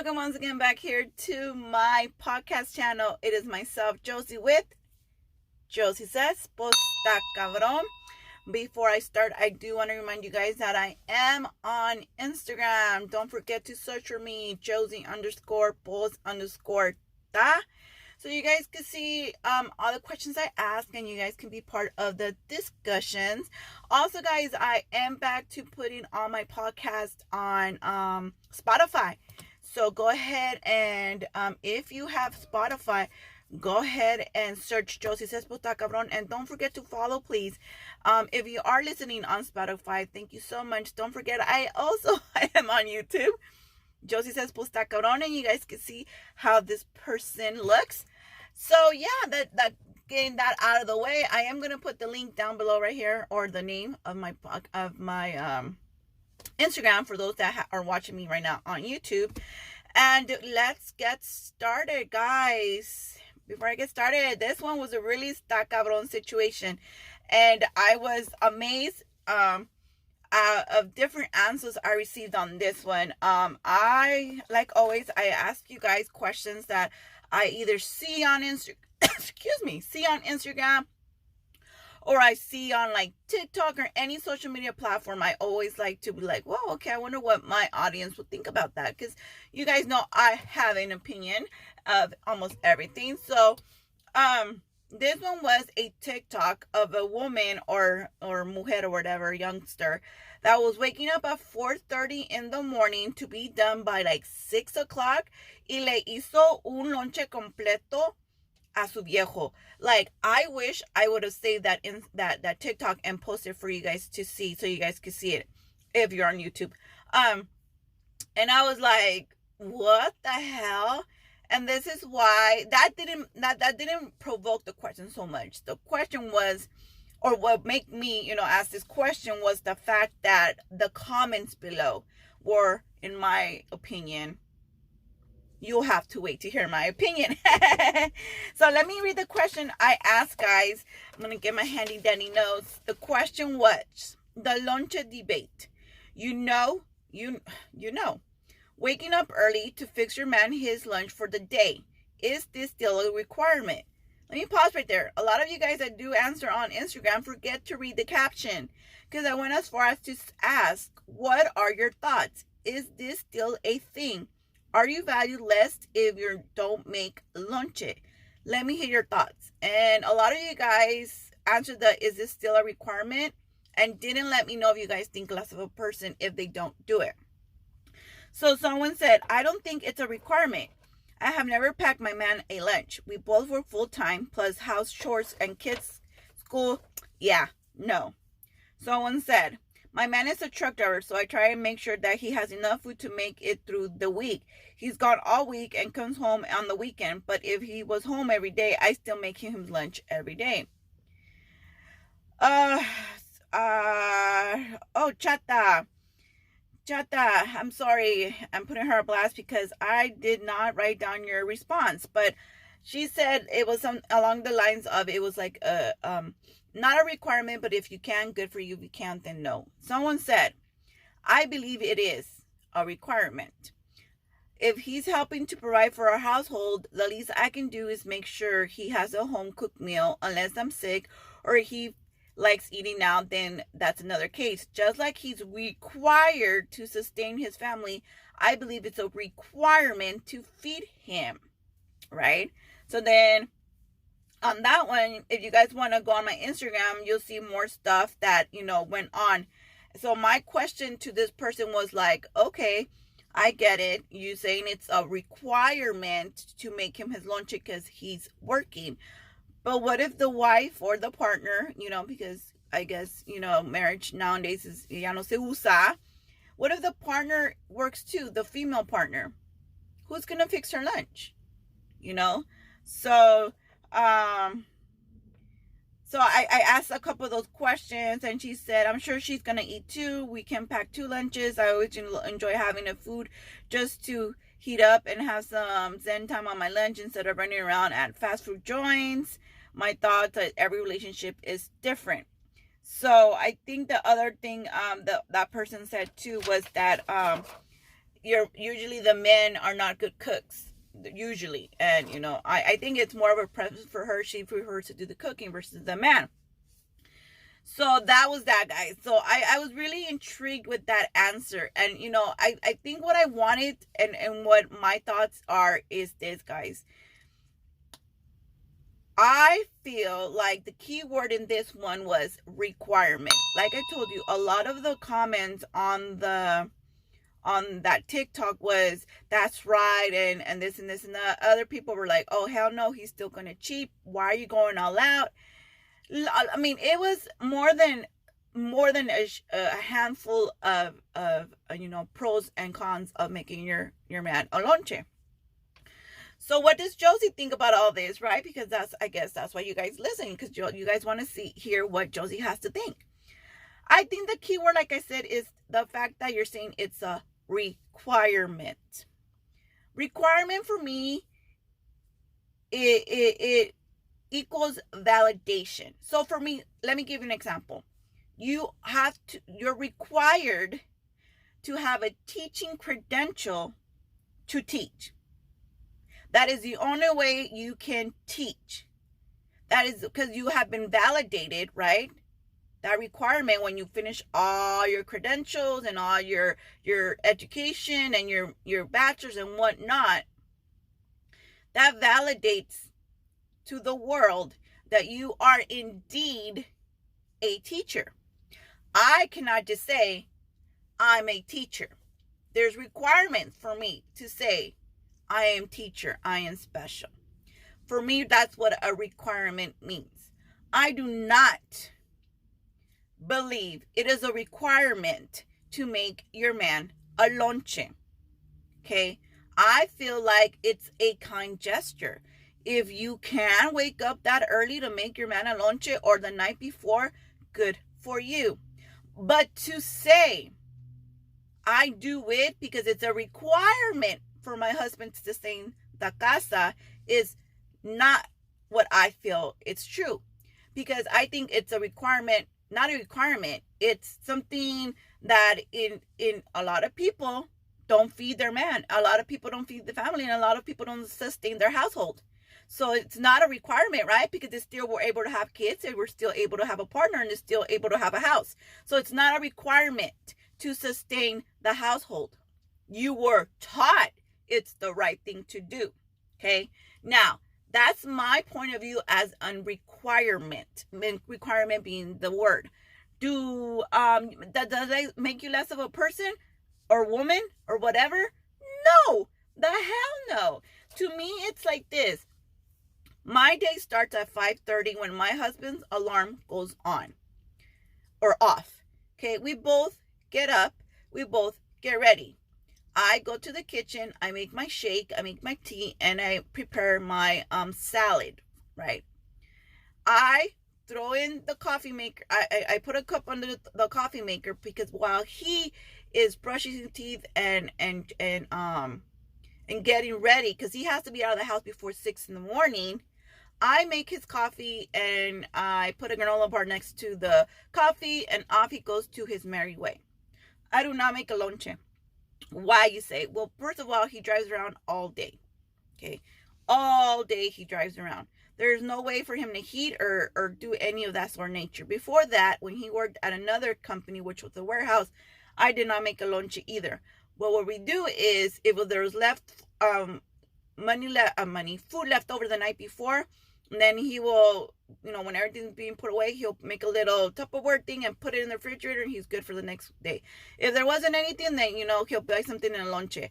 Welcome once again back here to my podcast channel. It is myself, Josie, with Josie Says, Posta Cabrón. Before I start, I do want to remind you guys that I am on Instagram. Don't forget to search for me, Josie underscore post underscore ta. So you guys can see um, all the questions I ask and you guys can be part of the discussions. Also, guys, I am back to putting all my podcasts on um, Spotify. So go ahead and um, if you have Spotify, go ahead and search Josie Says Posta Cabron and don't forget to follow, please. Um, if you are listening on Spotify, thank you so much. Don't forget, I also I am on YouTube. Josie Says Posta Cabron, and you guys can see how this person looks. So yeah, that that getting that out of the way, I am gonna put the link down below right here or the name of my of my um Instagram for those that ha- are watching me right now on YouTube. And let's get started, guys. Before I get started, this one was a really está cabrón situation. And I was amazed um, uh, of different answers I received on this one. Um, I, like always, I ask you guys questions that I either see on Instagram, excuse me, see on Instagram or I see on like TikTok or any social media platform, I always like to be like, well, okay, I wonder what my audience would think about that. Because you guys know I have an opinion of almost everything. So, um, this one was a TikTok of a woman or or mujer or whatever youngster that was waking up at 4:30 in the morning to be done by like 6 o'clock y le hizo un lonche completo a su viejo. Like I wish I would have saved that in that that TikTok and posted for you guys to see so you guys could see it if you're on YouTube. Um and I was like, what the hell? And this is why that didn't that that didn't provoke the question so much. The question was or what made me, you know, ask this question was the fact that the comments below were in my opinion you'll have to wait to hear my opinion. so let me read the question I asked, guys. I'm going to get my handy dandy notes. The question was the lunch debate. You know, you you know, waking up early to fix your man his lunch for the day. Is this still a requirement? Let me pause right there. A lot of you guys that do answer on Instagram forget to read the caption because I went as far as to ask, what are your thoughts? Is this still a thing? Are you valued less if you don't make lunch? It? Let me hear your thoughts. And a lot of you guys answered the is this still a requirement? And didn't let me know if you guys think less of a person if they don't do it. So someone said, I don't think it's a requirement. I have never packed my man a lunch. We both work full time, plus house chores and kids' school. Yeah, no. Someone said, my man is a truck driver, so I try and make sure that he has enough food to make it through the week. He's gone all week and comes home on the weekend, but if he was home every day, I still make him lunch every day. Uh, uh, oh, Chata. Chata, I'm sorry. I'm putting her a blast because I did not write down your response, but she said it was some along the lines of it was like a um not a requirement, but if you can, good for you. If you can't, then no. Someone said, I believe it is a requirement. If he's helping to provide for our household, the least I can do is make sure he has a home cooked meal unless I'm sick or he likes eating now, then that's another case. Just like he's required to sustain his family, I believe it's a requirement to feed him, right? So then on that one, if you guys want to go on my Instagram, you'll see more stuff that, you know, went on. So my question to this person was like, okay, I get it. You saying it's a requirement to make him his lunch because he's working. But what if the wife or the partner, you know, because I guess, you know, marriage nowadays is ya no se usa. What if the partner works too, the female partner? Who's going to fix her lunch? You know? So um, so I, I asked a couple of those questions and she said, I'm sure she's to eat two. We can pack two lunches. I always enjoy having a food just to heat up and have some zen time on my lunch instead of running around at fast food joints. My thoughts that every relationship is different. So I think the other thing um that that person said too was that um you're usually the men are not good cooks usually. And you know i i think it's more of a preference for her. She prefers to do the cooking versus the man. So that was that guys. So i i was really intrigued with that answer. And you know i i think what i wanted and and what my thoughts are is this guys. I feel like the key word in this one was requirement. Like I told you, a lot of the comments on the on that TikTok was that's right and and this and this and the other people were like, "Oh hell no, he's still to cheat. Why are you going all out?" I mean, it was more than more than a, a handful of of uh, you know pros and cons of making your your man a lonche. So what does Josie think about all this, right? Because that's I guess that's why you guys listen because you, you guys want to see hear what Josie has to think. I think the key word, like I said, is the fact that you're saying it's a requirement. Requirement for me, it, it, it equals validation. So for me, let me give you an example. You have to, you're required to have a teaching credential to teach. That is the only way you can teach. That is because you have been validated, right? That requirement when you finish all your credentials and all your your education and your your bachelor's and whatnot, that validates to the world that you are indeed a teacher. I cannot just say I'm a teacher. There's requirements for me to say I am teacher. I am special. For me, that's what a requirement means. I do not believe it is a requirement to make your man a lonche. Okay? I feel like it's a kind gesture. If you can wake up that early to make your man a lonche or the night before, good for you. But to say, I do it because it's a requirement for my husband to sustain the casa is not what I feel it's true. Because I think it's a requirement, not a requirement. It's something that in in a lot of people don't feed their man. A lot of people don't feed the family and a lot of people don't sustain their household. So it's not a requirement, right? Because they still were able to have kids and we're still able to have a partner and they're still able to have a house. So it's not a requirement to sustain the household. You were taught it's the right thing to do. Okay. Now, that's my point of view as a requirement. Requirement being the word. Do um that does that make you less of a person or woman or whatever? No, the hell no. To me, it's like this. My day starts at 5:30 when my husband's alarm goes on or off. Okay, we both get up, we both get ready. I go to the kitchen, I make my shake, I make my tea, and I prepare my um salad, right? I throw in the coffee maker. I, I, I put a cup under the, coffee maker because while he is brushing his teeth and and and um and getting ready because he has to be out of the house before six in the morning. I make his coffee and I put a granola bar next to the coffee and off he goes to his merry way. I do not make a lonche. Why you say? Well, first of all, he drives around all day. Okay. All day he drives around. There's no way for him to heat or, or do any of that sort of nature. Before that, when he worked at another company, which was a warehouse, I did not make a lunch either. But what we do is if there was left um money left uh, money food left over the night before, then he will, you know, when everything's being put away, he'll make a little Tupperware thing and put it in the refrigerator and he's good for the next day. If there wasn't anything, then, you know, he'll buy something in a lonche.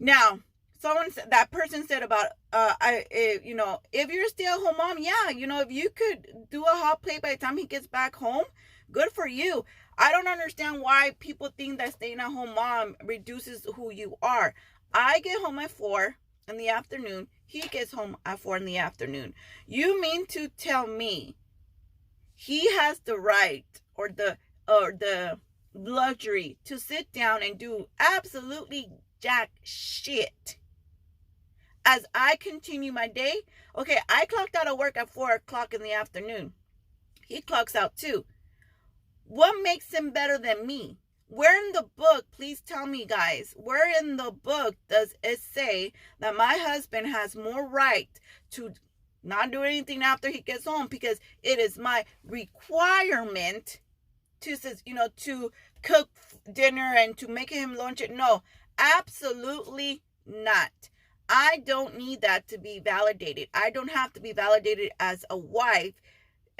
Now, someone that person said about, uh, I, if, you know, if you're still home mom, yeah, you know, if you could do a hot plate by the time he gets back home, good for you. I don't understand why people think that staying at home mom reduces who you are. I get home at four in the afternoon. He gets home at four in the afternoon. You mean to tell me he has the right or the or the luxury to sit down and do absolutely jack shit as I continue my day. Okay, I clocked out of work at four o'clock in the afternoon. He clocks out too. What makes him better than me? Where in the book, please tell me, guys, where in the book does it say that my husband has more right to not do anything after he gets home because it is my requirement to, you know, to cook dinner and to make him lunch? It no, absolutely not. I don't need that to be validated. I don't have to be validated as a wife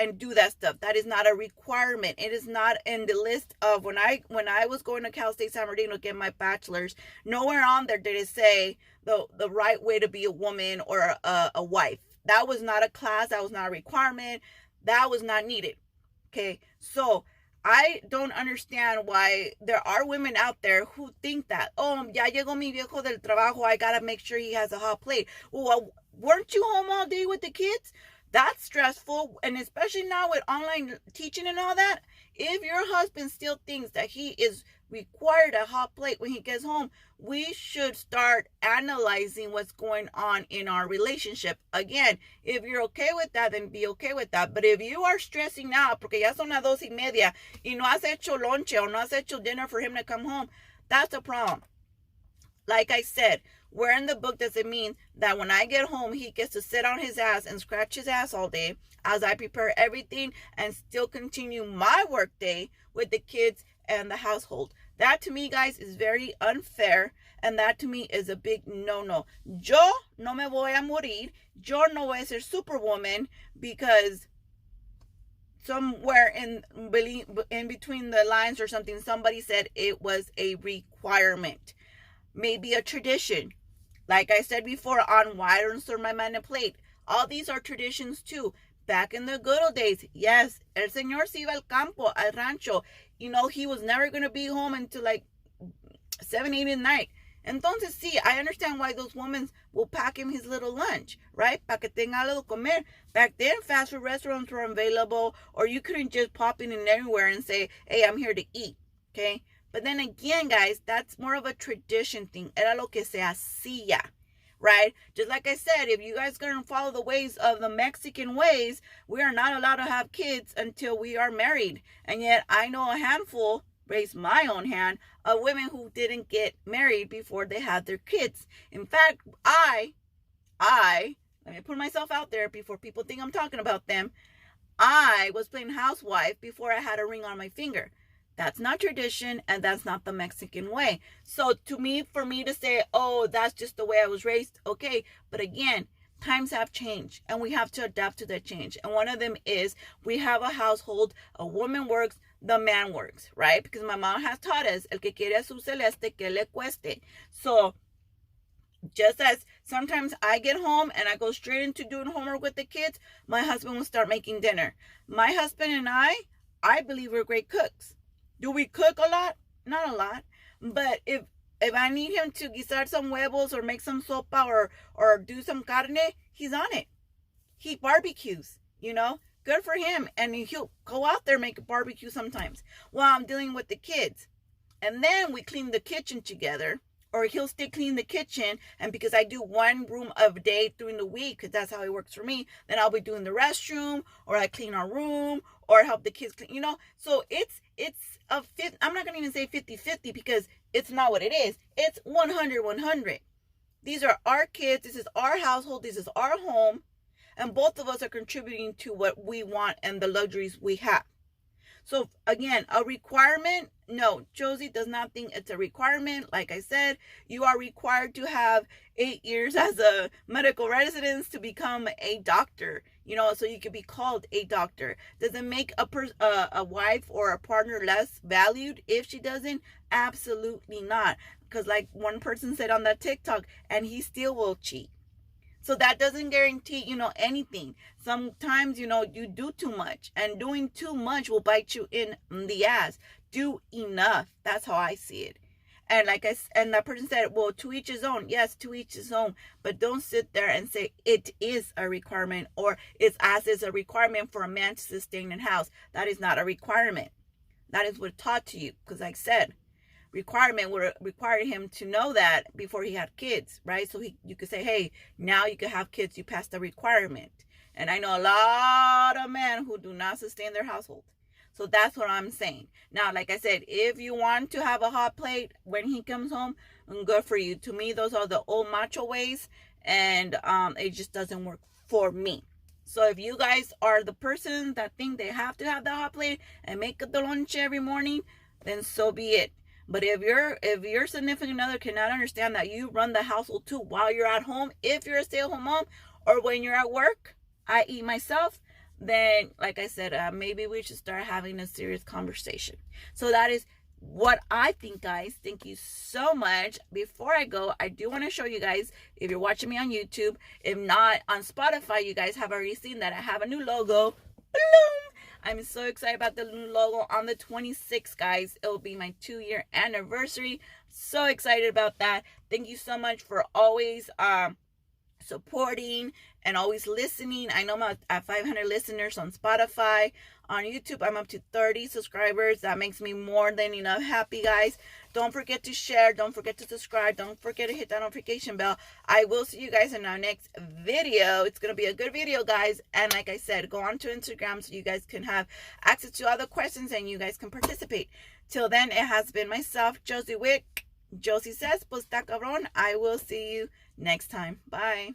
and do that stuff. That is not a requirement. It is not in the list of when I when I was going to Cal State San Bernardino get my bachelor's. Nowhere on there did it say the the right way to be a woman or a, a wife. That was not a class. That was not a requirement. That was not needed. Okay, so I don't understand why there are women out there who think that, oh, ya llegó mi viejo del trabajo, I gotta make sure he has a hot plate. Well, weren't you home all day with the kids? That's stressful. And especially now with online teaching and all that, if your husband still thinks that he is required a hot plate when he gets home, we should start analyzing what's going on in our relationship. Again, if you're okay with that, then be okay with that. But if you are stressing out porque ya son las dos y media y no has hecho lonche or no has hecho dinner for him to come home, that's a problem. Like I said, where in the book does it mean that when I get home, he gets to sit on his ass and scratch his ass all day as I prepare everything and still continue my work day with the kids and the household? That to me, guys, is very unfair. And that to me is a big no no. Yo no me voy a morir. Yo no voy a ser superwoman because somewhere in in between the lines or something somebody said it was a requirement maybe a tradition like I said before on I don't serve my man a plate. All these are traditions too. Back in the good old days, yes, el señor se iba al campo, al rancho. You know, he was never going to be home until like 7, 8 at night. Entonces, sí, I understand why those women will pack him his little lunch, right? Para que tenga algo comer. Back then, fast food restaurants were available, or you couldn't just pop in and anywhere and say, hey, I'm here to eat, okay? But then again, guys, that's more of a tradition thing. Era lo que se hacía, right? Just like I said, if you guys gonna follow the ways of the Mexican ways, we are not allowed to have kids until we are married. And yet, I know a handful, raised my own hand, of women who didn't get married before they had their kids. In fact, I, I, let me put myself out there before people think I'm talking about them. I was playing housewife before I had a ring on my finger. That's not tradition and that's not the Mexican way. So to me, for me to say, oh, that's just the way I was raised, okay. But again, times have changed and we have to adapt to that change. And one of them is we have a household, a woman works, the man works, right? Because my mom has taught us, el que quiere su celeste, que le cueste. So just as sometimes I get home and I go straight into doing homework with the kids, my husband will start making dinner. My husband and I, I believe we're great cooks. Do we cook a lot? Not a lot. But if if I need him to guisar some huevos or make some sopa or or do some carne, he's on it. He barbecues, you know. Good for him. And he'll go out there make a barbecue sometimes while I'm dealing with the kids. And then we clean the kitchen together or he'll still clean the kitchen and because i do one room of day during the week because that's how it works for me then i'll be doing the restroom or i clean our room or help the kids clean you know so it's it's a fit i'm not gonna even say 50 50 because it's not what it is. It's 100 100 these are our kids. This is our household. This is our home. And both of us are contributing to what we want and the luxuries we have so again a requirement no josie does not think it's a requirement. Like i said you are required to have eight years as a medical residence to become a doctor you know so you could be called a doctor. Does it make a per- uh, a wife or a partner less valued? If she doesn't absolutely not. Because like one person said on that tiktok and he still will cheat so that doesn't guarantee you know anything sometimes you know you do too much and doing too much will bite you in the ass do enough that's how i see it and like I and that person said, well, to each his own. Yes, to each his own. But don't sit there and say it is a requirement or it's as is a requirement for a man to sustain a house. That is not a requirement. That is what taught to you. Because like I said, requirement would require him to know that before he had kids, right? So he you could say, hey, now you can have kids, you passed the requirement. And I know a lot of men who do not sustain their household. So that's what I'm saying. Now, like I said, if you want to have a hot plate when he comes home, good for you. To me, those are the old macho ways, and um, it just doesn't work for me. So if you guys are the person that think they have to have the hot plate and make the lunch every morning, then so be it. But if your if your significant other cannot understand that you run the household too while you're at home, if you're a stay-at-home mom, or when you're at work, i.e. myself, then like I said, uh, maybe we should start having a serious conversation. So that is what I think, guys. Thank you so much. Before I go, I do want to show you guys if you're watching me on YouTube, if not on Spotify, you guys have already seen that I have a new logo. Bloom! I'm so excited about the new logo on the 26th, guys. It will be my two year anniversary. So excited about that. Thank you so much for always um supporting and always listening. I know I'm at 500 listeners on Spotify. On YouTube, I'm up to 30 subscribers. That makes me more than enough happy, guys. Don't forget to share. Don't forget to subscribe. Don't forget to hit that notification bell. I will see you guys in our next video. It's going to be a good video, guys. And like I said, go on to Instagram so you guys can have access to other questions and you guys can participate. Till then, it has been myself, Josie Wick. Josie says, pues está cabrón. I will see you next time. Bye.